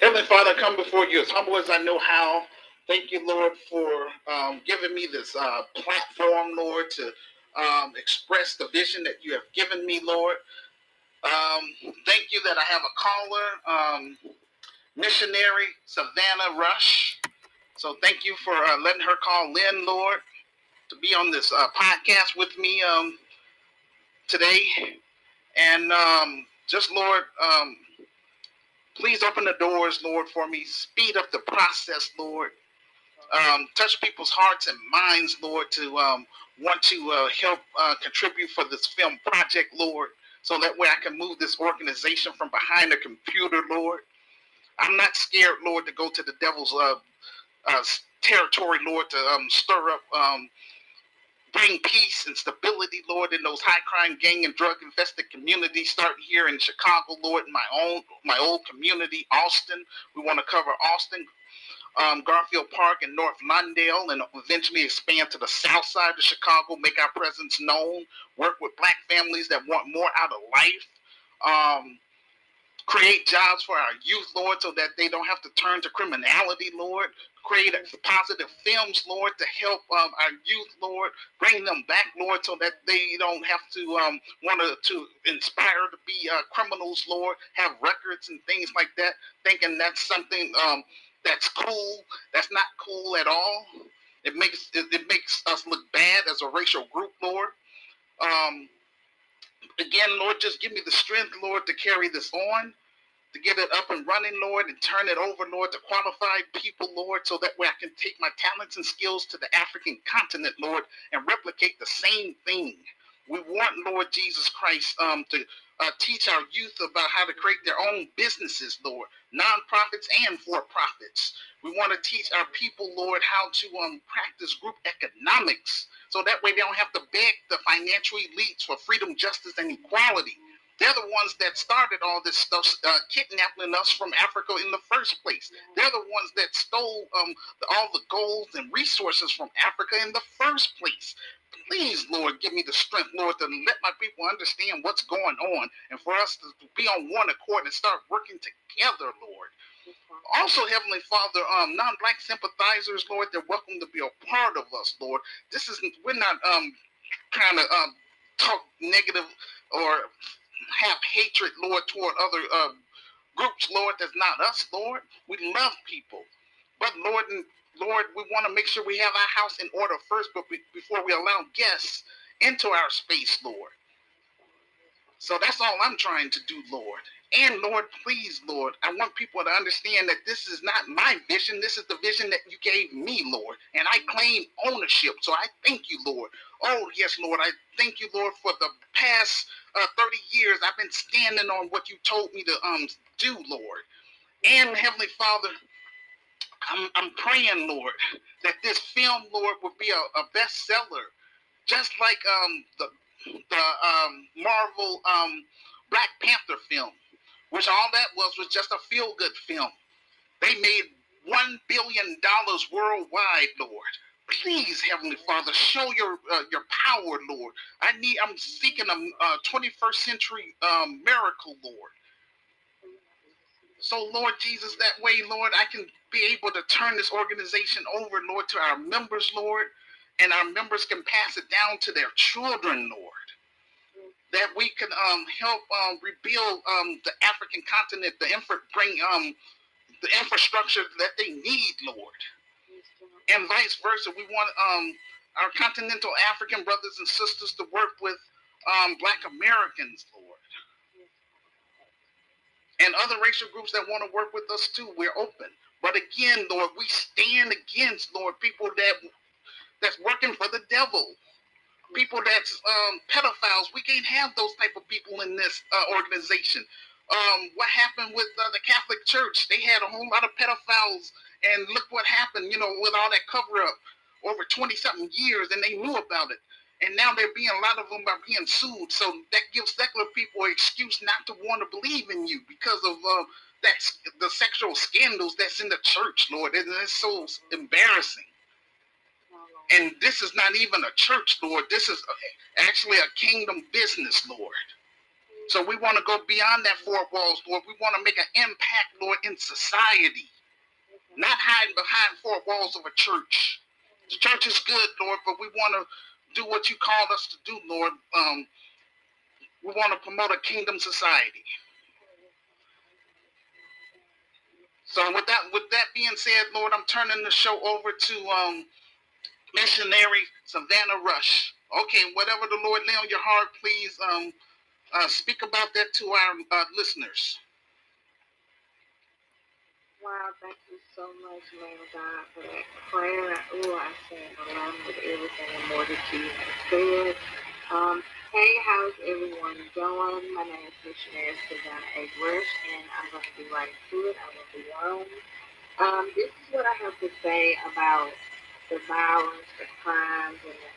Heavenly Father, I come before you as humble as I know how. Thank you, Lord, for um, giving me this uh, platform, Lord, to um, express the vision that you have given me, Lord. Um, thank you that I have a caller, um, missionary Savannah Rush. So thank you for uh, letting her call in, Lord, to be on this uh, podcast with me um, today. And um, just, Lord, Please open the doors, Lord, for me. Speed up the process, Lord. Um, touch people's hearts and minds, Lord, to um, want to uh, help uh, contribute for this film project, Lord, so that way I can move this organization from behind the computer, Lord. I'm not scared, Lord, to go to the devil's uh, uh territory, Lord, to um, stir up um, bring peace and stability, Lord, in those high crime, gang, and drug infested communities. Start here in Chicago, Lord, in my own, my old community, Austin. We want to cover Austin, um, Garfield Park, and North Lawndale, and eventually expand to the south side of Chicago, make our presence known, work with black families that want more out of life. Um, create jobs for our youth, Lord, so that they don't have to turn to criminality, Lord create positive films, Lord, to help um, our youth, Lord, bring them back, Lord, so that they don't have to um, want to, inspire to be uh, criminals, Lord, have records and things like that, thinking that's something um, that's cool. That's not cool at all. It makes it, it makes us look bad as a racial group, Lord. Um, again, Lord, just give me the strength, Lord, to carry this on to get it up and running, Lord, and turn it over, Lord, to qualified people, Lord, so that way I can take my talents and skills to the African continent, Lord, and replicate the same thing. We want, Lord Jesus Christ, um, to uh, teach our youth about how to create their own businesses, Lord, nonprofits and for profits. We want to teach our people, Lord, how to um, practice group economics so that way they don't have to beg the financial elites for freedom, justice, and equality. They're the ones that started all this stuff, uh, kidnapping us from Africa in the first place. They're the ones that stole um, all the gold and resources from Africa in the first place. Please, Lord, give me the strength, Lord, to let my people understand what's going on and for us to be on one accord and start working together, Lord. Also, Heavenly Father, um, non-black sympathizers, Lord, they're welcome to be a part of us, Lord. This isn't we're not um trying to um talk negative or have hatred, Lord, toward other uh, groups, Lord, that's not us, Lord. We love people. But Lord, and Lord, we want to make sure we have our house in order first, but before we allow guests into our space, Lord. So that's all I'm trying to do, Lord. And Lord, please, Lord, I want people to understand that this is not my vision. This is the vision that you gave me, Lord. And I claim ownership. So I thank you, Lord. Oh, yes, Lord. I thank you, Lord, for the past uh, 30 years. I've been standing on what you told me to um do, Lord. And Heavenly Father, I'm, I'm praying, Lord, that this film, Lord, will be a, a bestseller, just like um the the um Marvel um Black Panther film which all that was was just a feel good film. They made one billion dollars worldwide, Lord. Please, Heavenly Father, show your uh, your power, Lord. I need. I'm seeking a uh, 21st century um, miracle, Lord. So, Lord Jesus, that way, Lord, I can be able to turn this organization over, Lord, to our members, Lord, and our members can pass it down to their children, Lord that we can um, help um, rebuild um, the African continent, the infra- bring um, the infrastructure that they need, Lord, and vice versa. We want um, our continental African brothers and sisters to work with um, Black Americans, Lord, and other racial groups that want to work with us too. We're open, but again, Lord, we stand against Lord people that that's working for the devil people that's um, pedophiles. We can't have those type of people in this uh, organization. Um, what happened with uh, the Catholic Church? They had a whole lot of pedophiles, and look what happened. You know, with all that cover up over twenty something years, and they knew about it. And now they're being a lot of them are being sued. So that gives secular people an excuse not to want to believe in you because of uh, that's the sexual scandals that's in the church, Lord. And it's so embarrassing. And this is not even a church, Lord. This is actually a kingdom business, Lord. So we want to go beyond that four walls, Lord. We want to make an impact, Lord, in society, not hiding behind four walls of a church. The church is good, Lord, but we want to do what you called us to do, Lord. Um, we want to promote a kingdom society. So with that, with that being said, Lord, I'm turning the show over to um, missionary Savannah Rush. Okay, whatever the Lord lay on your heart, please um, uh, speak about that to our uh, listeners. Wow, thank you so much, man God, for that prayer. Oh, I stand along with everything and more that you have said. Um, hey, how's everyone doing? My name is Missionary Savannah A. Rush, and I'm going to be right to it. I won't be. Um, this is what I have to say about the violence, the crimes, and the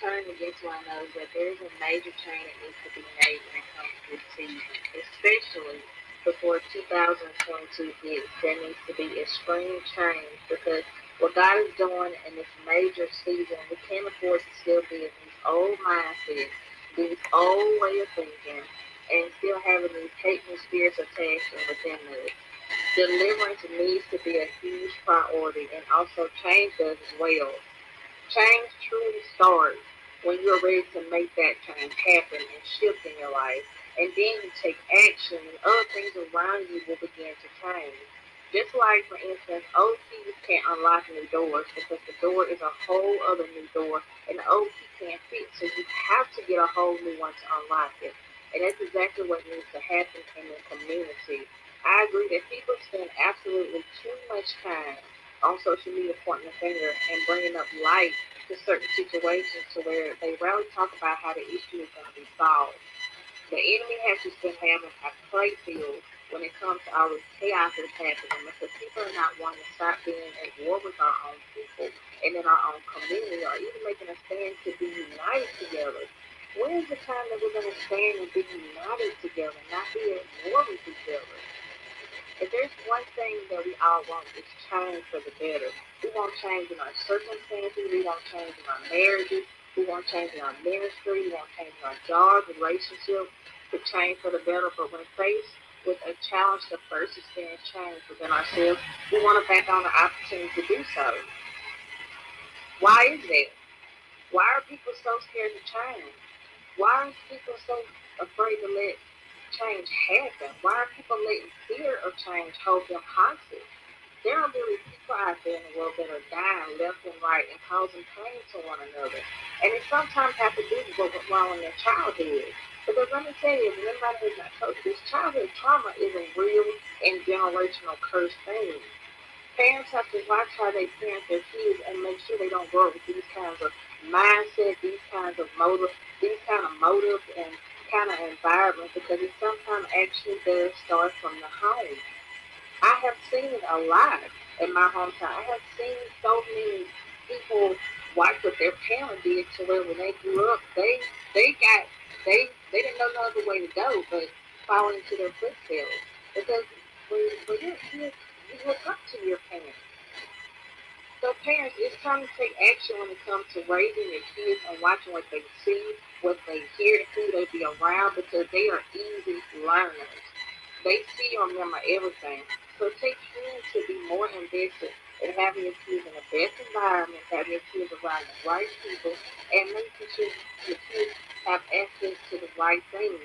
turning against one another. That there's a major change that needs to be made when it comes to TV, especially before 2022 hits. There needs to be extreme change because what God is doing in this major season, we can't afford to still be in these old mindsets these old way of thinking and still having these hateful spirits attached within us. Deliverance needs to be a huge priority and also change does as well. Change truly starts when you're ready to make that change happen and shift in your life. And then you take action and other things around you will begin to change. Just like, for instance, keys can't unlock new doors because the door is a whole other new door, and the key can't fit. So you have to get a whole new one to unlock it. And that's exactly what needs to happen in the community. I agree that people spend absolutely too much time on social media pointing the finger and bringing up light to certain situations to where they rarely talk about how the issue is going to be solved. The enemy has just been having a playfield when it comes to all this chaos that's happening because people are not wanting to stop being at war with our own people and in our own community or even making a stand to be united together. When is the time that we're going to stand and be united together, not be at war with each other? If there's one thing that we all want, it's change for the better. We want change in our circumstances. We want change in our marriages. We want change in our ministry. We want change in our jobs, relationships, to change for the better. But when faced with a challenge to first experience change within ourselves, we want to back on the opportunity to do so. Why is that? Why are people so scared to change? Why are people so afraid to let change happen? Why are people letting fear of change hold them hostage? There are really people out there in the world that are dying left and right and causing pain to one another. And it sometimes has to do with what went wrong in their childhood. Because let me tell you, if anybody has not told this childhood trauma is a real and generational curse thing. Parents have to watch how they parent their kids and make sure they don't grow up with these kinds of mindset, these kinds of motive, these kind of motives and kind of environment because it sometimes actually does start from the home. I have seen a lot in my hometown. I have seen so many people watch what their parents did to where when they grew up, they they got they they didn't know no other way to go but follow into their footsteps. Because when, when you're a kid, you look up to your parents. So parents, it's time to take action when it comes to raising your kids and watching what they see, what they hear, who they be around, because they are easy learners. They see and remember everything. So take time to be more invested in having your kids in the best environment, having your kids around the right people, and making sure your kids have access to the right things.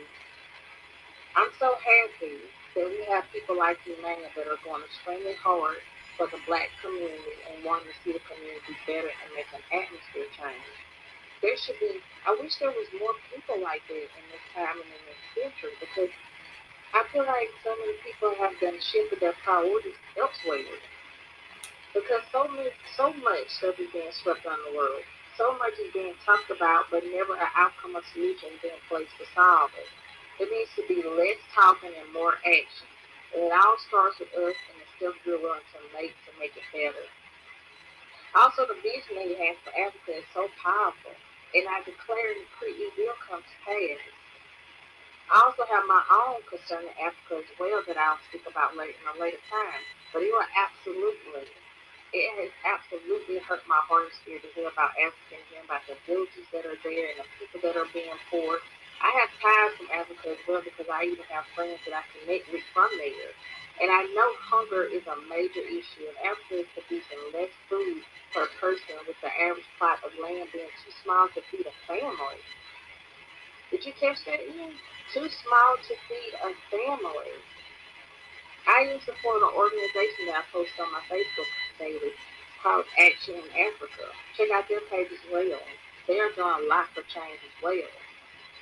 I'm so happy that we have people like you, man, that are going extremely hard for the black community and wanting to see the community better and make an atmosphere change. There should be, I wish there was more people like that in this time and in this century because I feel like so many people have been shifted their priorities elsewhere. Because so many, so much stuff is being swept on the world so much is being talked about, but never an outcome or solution being placed to solve it. There needs to be less talking and more action. It all starts with us and the stuff we're willing to make to make it better. Also, the vision that he has for Africa is so powerful, and I declare and decree it will come to pass. I also have my own concern in Africa as well that I'll speak about later in a later time. But it will absolutely it has absolutely hurt my heart and spirit to hear about Africa and hear about the villages that are there and the people that are being poor. I have ties from Africa as well because I even have friends that I connect with from there. And I know hunger is a major issue, and Africa is producing less food per person with the average plot of land being too small to feed a family. Did you catch that, Ian? Too small to feed a family. I even support an organization that I post on my Facebook daily called Action in Africa. Check out their page as well. They are doing a lot for change as well.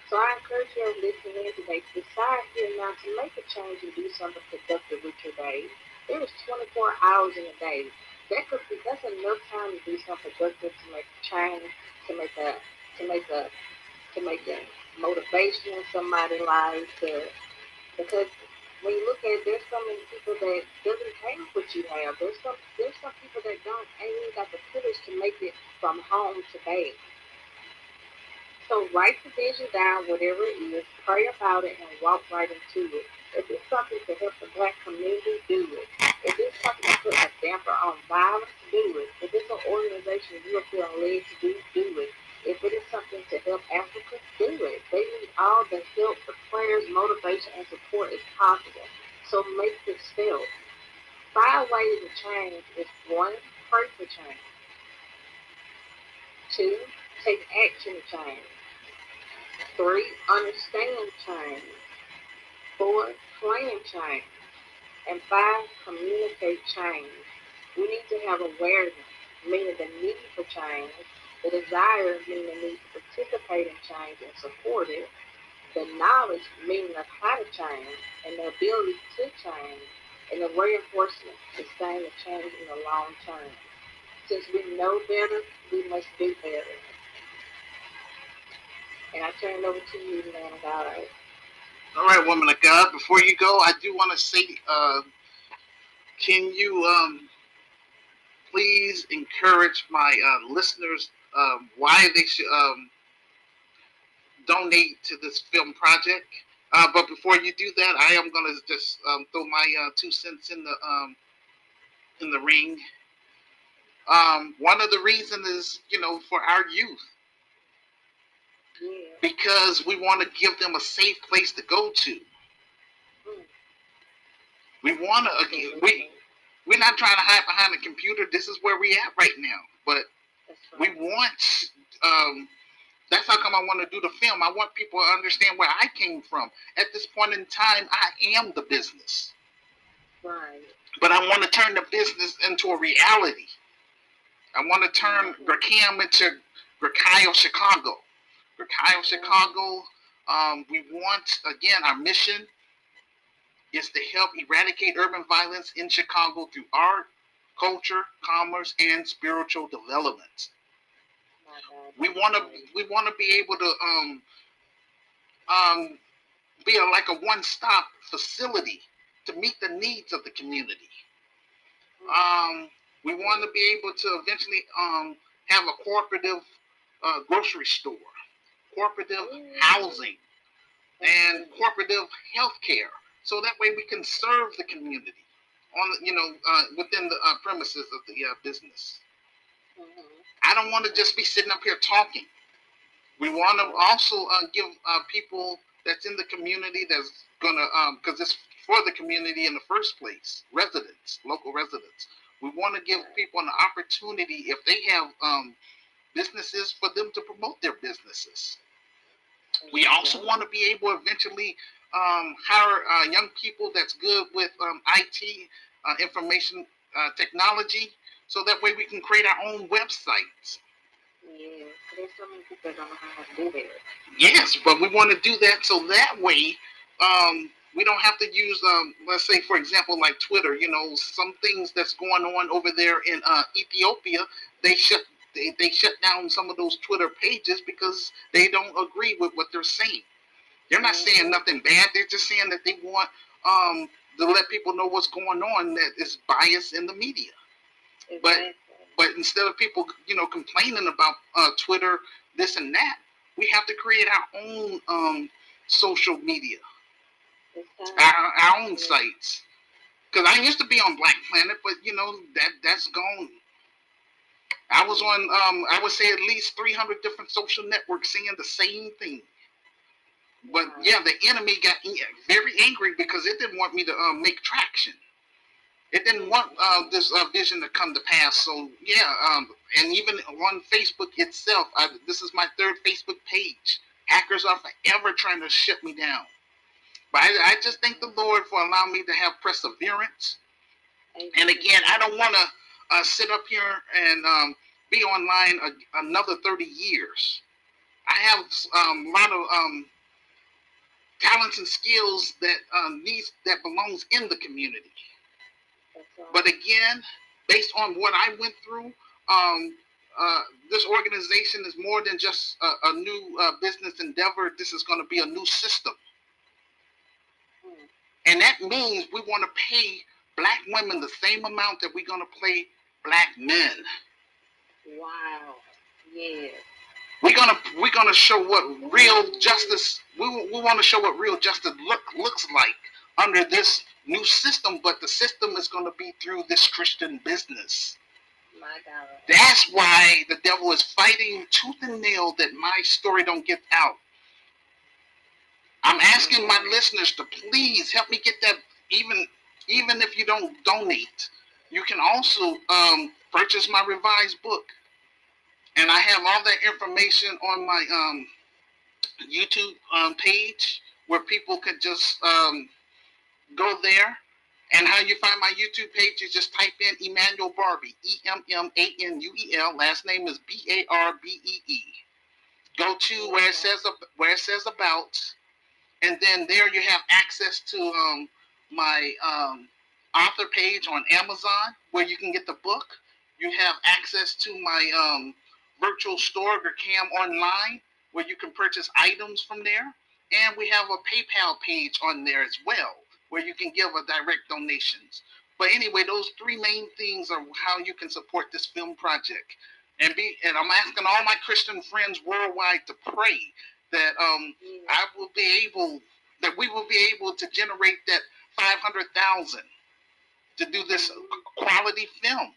So I encourage you to listen in today to decide here now to make a change and do something productive with your day. There is 24 hours in a day. That could be that's enough time to do something productive to make a change, to make a to make a to make a motivation in somebody's life to because when you look at it, there's so many people that doesn't have what you have. There's some there's some people that don't ain't even got the privilege to make it from home to bed. So write the vision down, whatever it is, pray about it, and walk right into it. If it's something to help the black community, do it. If it's something to put a damper on violence, do it. If it's an organization you are feeling led to do, do it. If it is something to help Africa, do it. They need all the help, the prayers, motivation, and support as possible. So make this felt. Five ways to change is one, pray for change. Two, take action change. Three, understand change. Four, plan change. And five, communicate change. We need to have awareness, meaning the need for change, the desire, meaning the need to participate in change and support it, the knowledge, meaning of how to change, and the ability to change, and the reinforcement, sustain the change in the long term. Since we know better, we must do better. And I turn it over to you, man of God. All right, woman of God. Before you go, I do want to say, uh, can you um, please encourage my uh, listeners um, why they should um, donate to this film project? Uh, but before you do that, I am going to just um, throw my uh, two cents in the um, in the ring. Um, one of the reasons is, you know, for our youth because we want to give them a safe place to go to. We want to. We we're not trying to hide behind a computer. This is where we at right now. But we want. Um, that's how come I want to do the film. I want people to understand where I came from. At this point in time, I am the business. Right. But I want to turn the business into a reality. I want to turn Gracam into Gracayo Chicago. Gracayo Chicago. Um, we want again our mission is to help eradicate urban violence in Chicago through art, culture, commerce, and spiritual development. We want to we want to be able to um um be a, like a one stop facility to meet the needs of the community. Um, we want to be able to eventually um have a cooperative uh, grocery store, cooperative housing, and cooperative health care. So that way we can serve the community on you know uh, within the uh, premises of the uh, business. Mm-hmm. I don't want to just be sitting up here talking. We want to also uh, give uh, people that's in the community that's gonna because um, it's for the community in the first place, residents, local residents. We want to give people an opportunity if they have um, businesses for them to promote their businesses. We also want to be able eventually um, hire uh, young people that's good with um, IT, uh, information uh, technology, so that way we can create our own websites. Yeah, there's so many people that don't. Yes, but we want to do that so that way um, we don't have to use, um, let's say, for example, like Twitter. You know, some things that's going on over there in uh, Ethiopia, they shut they, they shut down some of those Twitter pages because they don't agree with what they're saying. They're not mm-hmm. saying nothing bad. They're just saying that they want um, to let people know what's going on that is bias in the media. Exactly. But but instead of people, you know, complaining about uh, Twitter, this and that, we have to create our own um, social media, our, our own sites. Because I used to be on Black Planet, but you know that that's gone. I was on, um, I would say at least 300 different social networks saying the same thing. But yeah, the enemy got very angry because it didn't want me to um, make traction. It didn't want uh, this uh, vision to come to pass. So yeah, um, and even on Facebook itself, I, this is my third Facebook page. Hackers are forever trying to shut me down. But I, I just thank the Lord for allowing me to have perseverance. And again, I don't want to uh, sit up here and um, be online a, another 30 years. I have um, a lot of um, talents and skills that um, needs that belongs in the community. But again, based on what I went through, um, uh, this organization is more than just a, a new uh, business endeavor. This is going to be a new system. And that means we want to pay black women the same amount that we're going to pay black men. Wow. Yeah. We're gonna we're gonna show what real justice. We, we want to show what real justice look looks like under this new system, but the system is going to be through this Christian business. My God. That's why the devil is fighting tooth and nail that my story don't get out. I'm asking my listeners to please help me get that. Even even if you don't donate, you can also um, purchase my revised book, and I have all that information on my um, YouTube um, page where people could just um, go there. And how you find my YouTube page is just type in Emmanuel Barbee, E M M A N U E L. Last name is B A R B E E. Go to where it says where it says about, and then there you have access to um, my um, author page on Amazon where you can get the book. You have access to my um, virtual store, or Cam Online, where you can purchase items from there. And we have a PayPal page on there as well where you can give a direct donations. But anyway, those three main things are how you can support this film project. And be and I'm asking all my Christian friends worldwide to pray that um I will be able that we will be able to generate that five hundred thousand to do this quality film.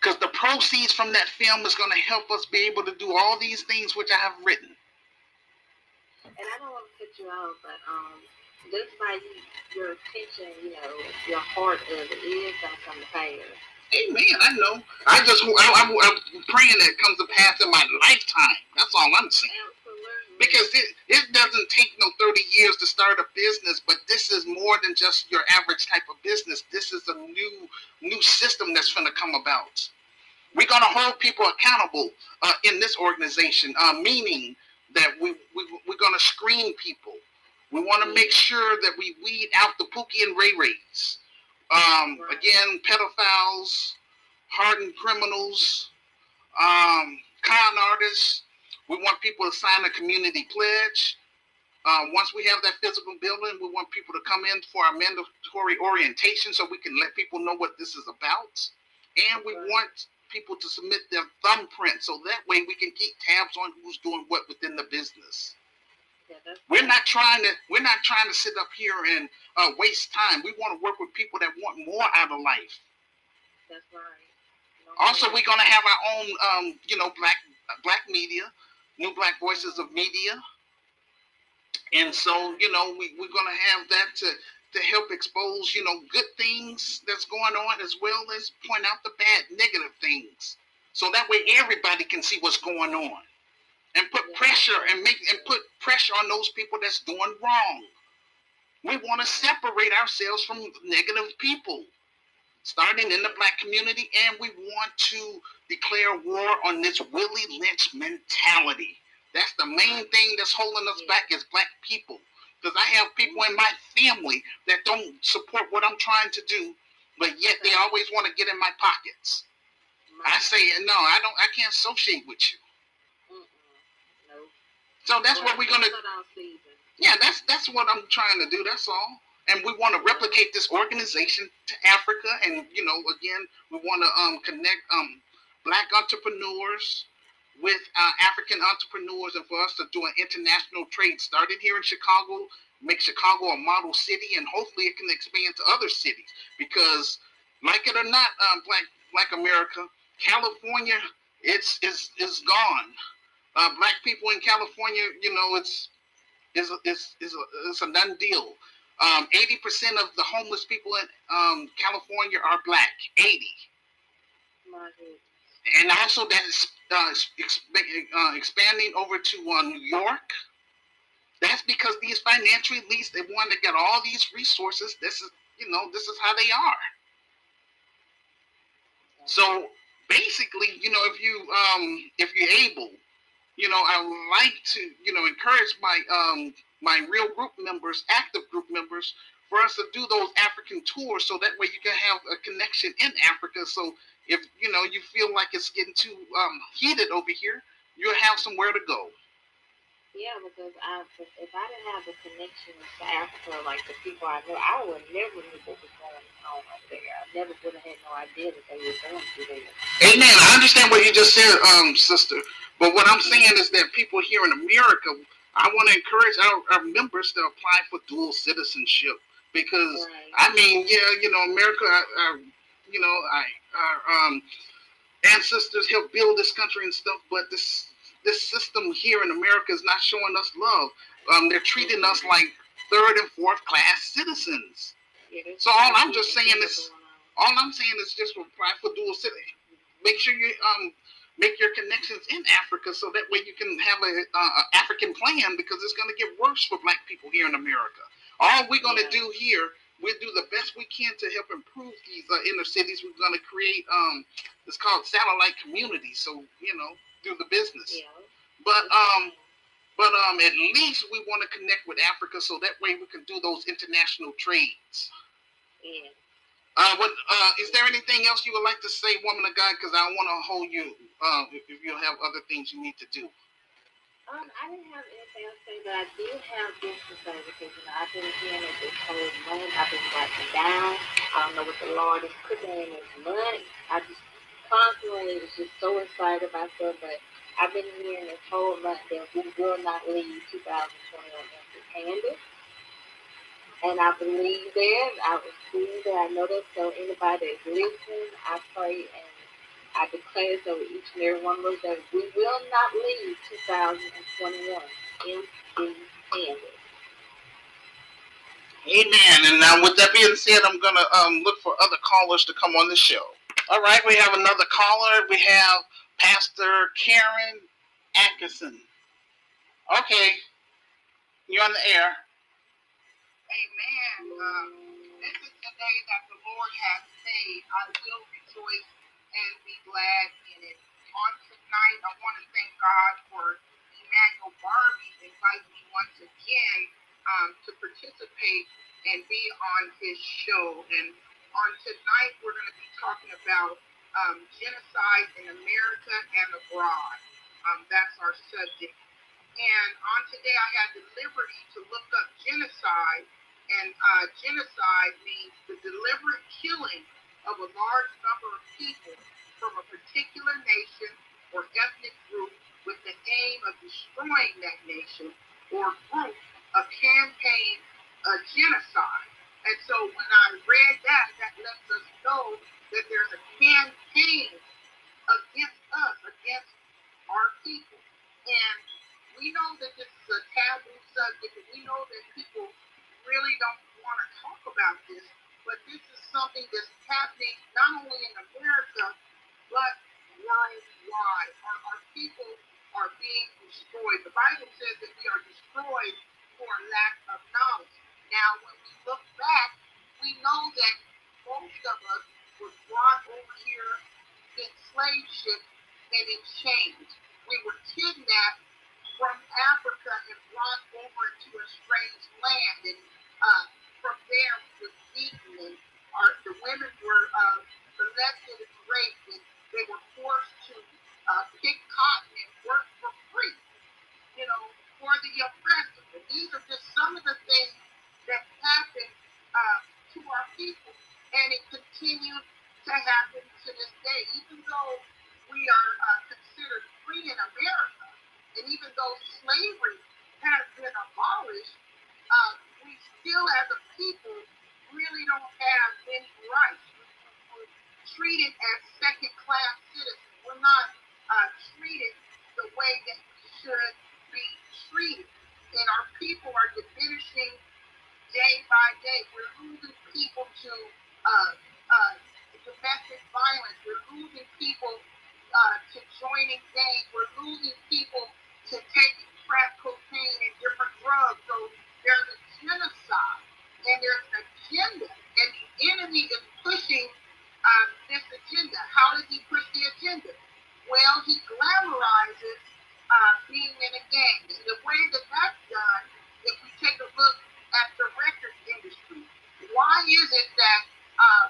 Because the proceeds from that film is going to help us be able to do all these things which I have written. And I don't want to put you out, but um, just by you, your attention, you know, your heart of it is going to come to pass. Amen. I know. I just I, am praying that it comes to pass in my lifetime. That's all I'm saying. Absolutely. Because it, it doesn't take no 30 years to start a business, but this is more than just your average type of business. This is a new new system that's going to come about. We're going to hold people accountable uh, in this organization, uh, meaning that we, we, we're going to screen people. We want to make sure that we weed out the Pookie and Ray Rays. Um, again, pedophiles, hardened criminals, um, con artists. We want people to sign a community pledge. Uh, once we have that physical building, we want people to come in for our mandatory orientation so we can let people know what this is about. And we want people to submit their thumbprint so that way we can keep tabs on who's doing what within the business we're not trying to we're not trying to sit up here and uh, waste time. We want to work with people that want more out of life. That's right. No also, we're gonna have our own, um, you know, black black media, new black voices of media, and so you know we we're gonna have that to to help expose you know good things that's going on as well as point out the bad negative things, so that way everybody can see what's going on and put pressure and make and put pressure on those people that's doing wrong. We want to separate ourselves from negative people, starting in the black community, and we want to declare war on this Willie Lynch mentality. That's the main thing that's holding us back as black people. Because I have people in my family that don't support what I'm trying to do, but yet they always want to get in my pockets. I say, no, I don't. I can't associate with you. So that's what we're gonna. Yeah, that's that's what I'm trying to do. That's all. And we want to replicate this organization to Africa, and you know, again, we want to um, connect um, black entrepreneurs with uh, African entrepreneurs, and for us to do an international trade. Started here in Chicago, make Chicago a model city, and hopefully it can expand to other cities. Because, like it or not, um, Black Black America, California, it's is is gone Uh, black people in California, you know, it's is is is a, it's a done deal. Um, 80% of the homeless people in um, California are black. 80. My. And also that's uh, exp- uh, expanding over to uh, New York. That's because these financial elites, they want to get all these resources. This is, you know, this is how they are. So basically, you know, if you um if you're able, you know, I would like to, you know, encourage my um my real group members, active group members, for us to do those African tours so that way you can have a connection in Africa. So if you know you feel like it's getting too um heated over here, you'll have somewhere to go. Yeah, because I, if I didn't have the connection to Africa, like the people I know, I would never knew what was going on over there. I never would have had no idea that they were going through there. Amen. I understand what you just said, um, sister. But what I'm saying is that people here in America, I want to encourage our, our members to apply for dual citizenship because Right. I mean, yeah, you know, America, uh, you know, I, our um, ancestors helped build this country and stuff, but this this system here in America is not showing us love. Um, they're treating us like third and fourth class citizens. Yeah, So all I'm just saying is- All I'm saying is just apply for dual citizenship. Make sure you um make your connections in Africa so that way you can have a, uh, a African plan because it's going to get worse for Black people here in America. All we're going to Yeah. do here, we'll do the best we can to help improve these uh, inner cities. We're going to create um it's called satellite communities. So you know do the business. Yeah. But um but um at least we want to connect with Africa so that way we can do those international trades. Yeah. Uh, what uh, is there anything else you would like to say, woman of God? Because I want to hold you. Uh, if, if you have other things you need to do. Um, I didn't have anything else to say, but I do have this to say because you know I've been hearing it this whole month. I've been writing down. I don't know what the Lord is cooking in this month. I just constantly was just so excited about stuff, but I've been hearing this whole month that we will not leave 2021 empty-handed. And I believe that. I receive that. I know that. So anybody that's listening, I pray and I declare so each and every one of us that we will not leave 2021 empty-handed. Amen. And now, with that being said, I'm gonna um, look for other callers to come on the show. All right, we have another caller. We have Pastor Karen Atkinson. Okay, you're on the air. Amen. Um, this is the day that the Lord has made. I will rejoice and be glad in it. On tonight, I want to thank God for Emmanuel Barbee inviting me once again um, to participate and be on his show. And on tonight, we're going to be talking about um, genocide in America and abroad. Um, that's our subject. And on today, I had the liberty to look up genocide and uh, genocide means the deliberate killing of a large number of people from a particular nation or ethnic group with the aim of destroying that nation or group, a campaign, a genocide. And so when I read that, that lets us know that there's a campaign against us, against our people. And we know that this is a taboo subject, and we know that people really don't want to talk about this, but this is something that's happening not only in America, but worldwide. Our, our people are being destroyed. The Bible says that we are destroyed for lack of knowledge. Now, when we look back, we know that most of us were brought over here in slave ships and in chains. We were kidnapped from Africa and brought over into a strange land. And uh, from there, were beaten, and our, the women were uh, molested and raped, and they were forced to uh, pick cotton and work for free, agenda? Well, he glamorizes uh, being in a gang. And the way that that's done, if we take a look at the record industry, why is it that uh,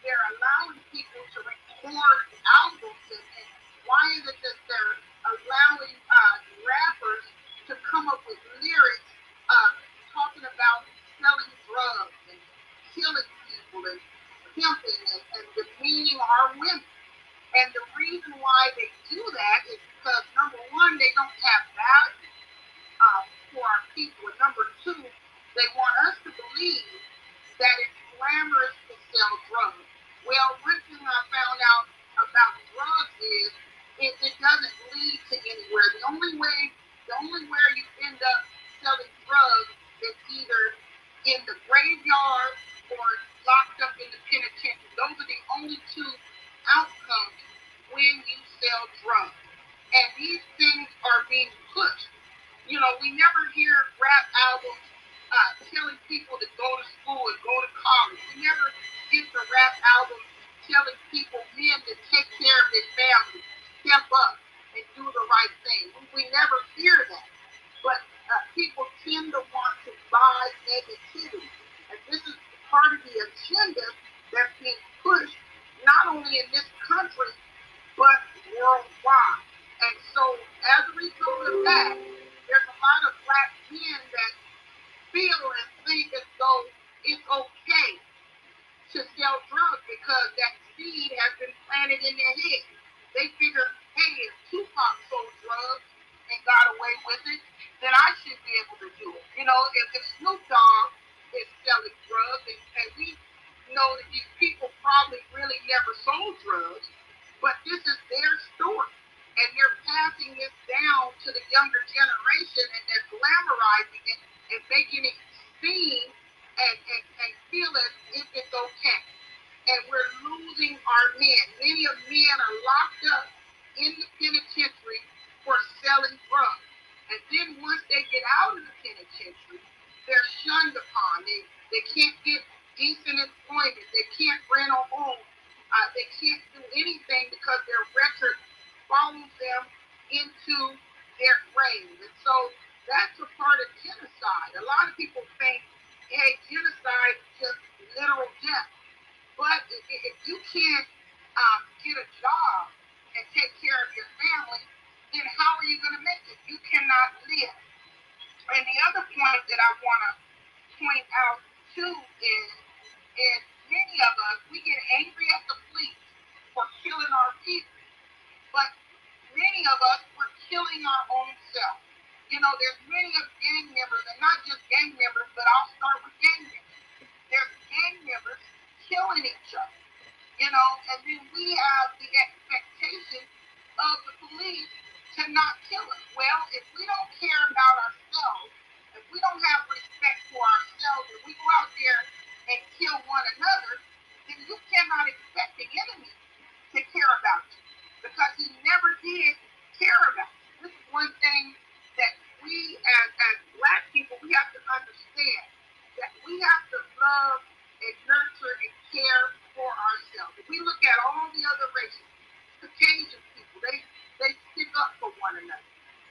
they're allowing people to record albums and, and why is it that they're allowing uh, rappers to come up with lyrics uh, talking about selling drugs and killing people and pimping and, and demeaning our women? And the reason why they do that is because number one, they don't have value uh, for our people, and number two, they want us to believe that it's glamorous to sell drugs. Well, one thing I found out about drugs is it, it doesn't lead to anywhere. The only way, the only way you end up selling drugs is either in the graveyard or locked up in Snoop Dogg is selling drugs and, and we know that these people probably really never sold drugs, but this is their story. And they're passing this down to the younger generation and they're glamorizing it and making it seem and, and, and feel as if it's okay. And we're losing our men. Many of men are locked up in the penitentiary for selling drugs. And then once they get out of the penitentiary, they're shunned upon. They, they can't get decent employment. They can't rent a home. Uh, they can't do anything because their record follows them into their grave. And so that's a part of genocide. A lot of people think, hey, genocide is just literal death. But if, you can't um, get a job and take care of your family, then how are you going to make it? You that I want to point out too is, is many of us, we get angry at the police for killing our people. But many of us, we're killing our own self. You know, there's many of gang members, and not just gang members, but I'll start with gang members. There's gang members killing each other. You know, and then we have the expectation of the police to not kill us. Well, if we don't care about ourselves, we don't have respect for ourselves, if we go out there and kill one another, then you cannot expect the enemy to care about you because he never did care about you. This is one thing that we as, as black people, we have to understand that we have to love and nurture and care for ourselves. If we look at all the other races, Caucasian people, they, they stick up for one another.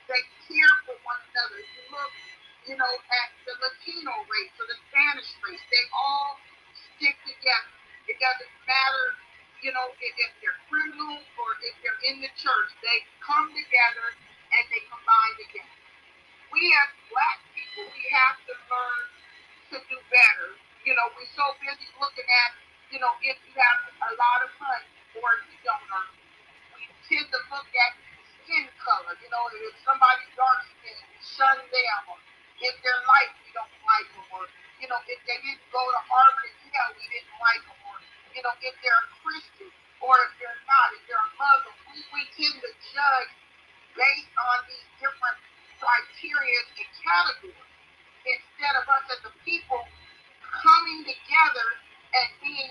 They care for one another. If you look, you know, at the Latino race or the Spanish race, they all stick together. It doesn't matter, you know, if, if they're criminals or if they're in the church, they come together and they combine together. We as black people, we have to learn to do better. You know, we're so busy looking at, you know, if you have a lot of money or if you don't earn. We tend to look at skin color. You know, if somebody's dark skin, shun them. Or if they're light, we don't like them. Or, you know, if they didn't go to Harvard and Yale, we didn't like them. Or, you know, if they're a Christian or if they're not, if they're a Muslim, we, we tend to judge based on these different criteria and categories instead of us as a people coming together and being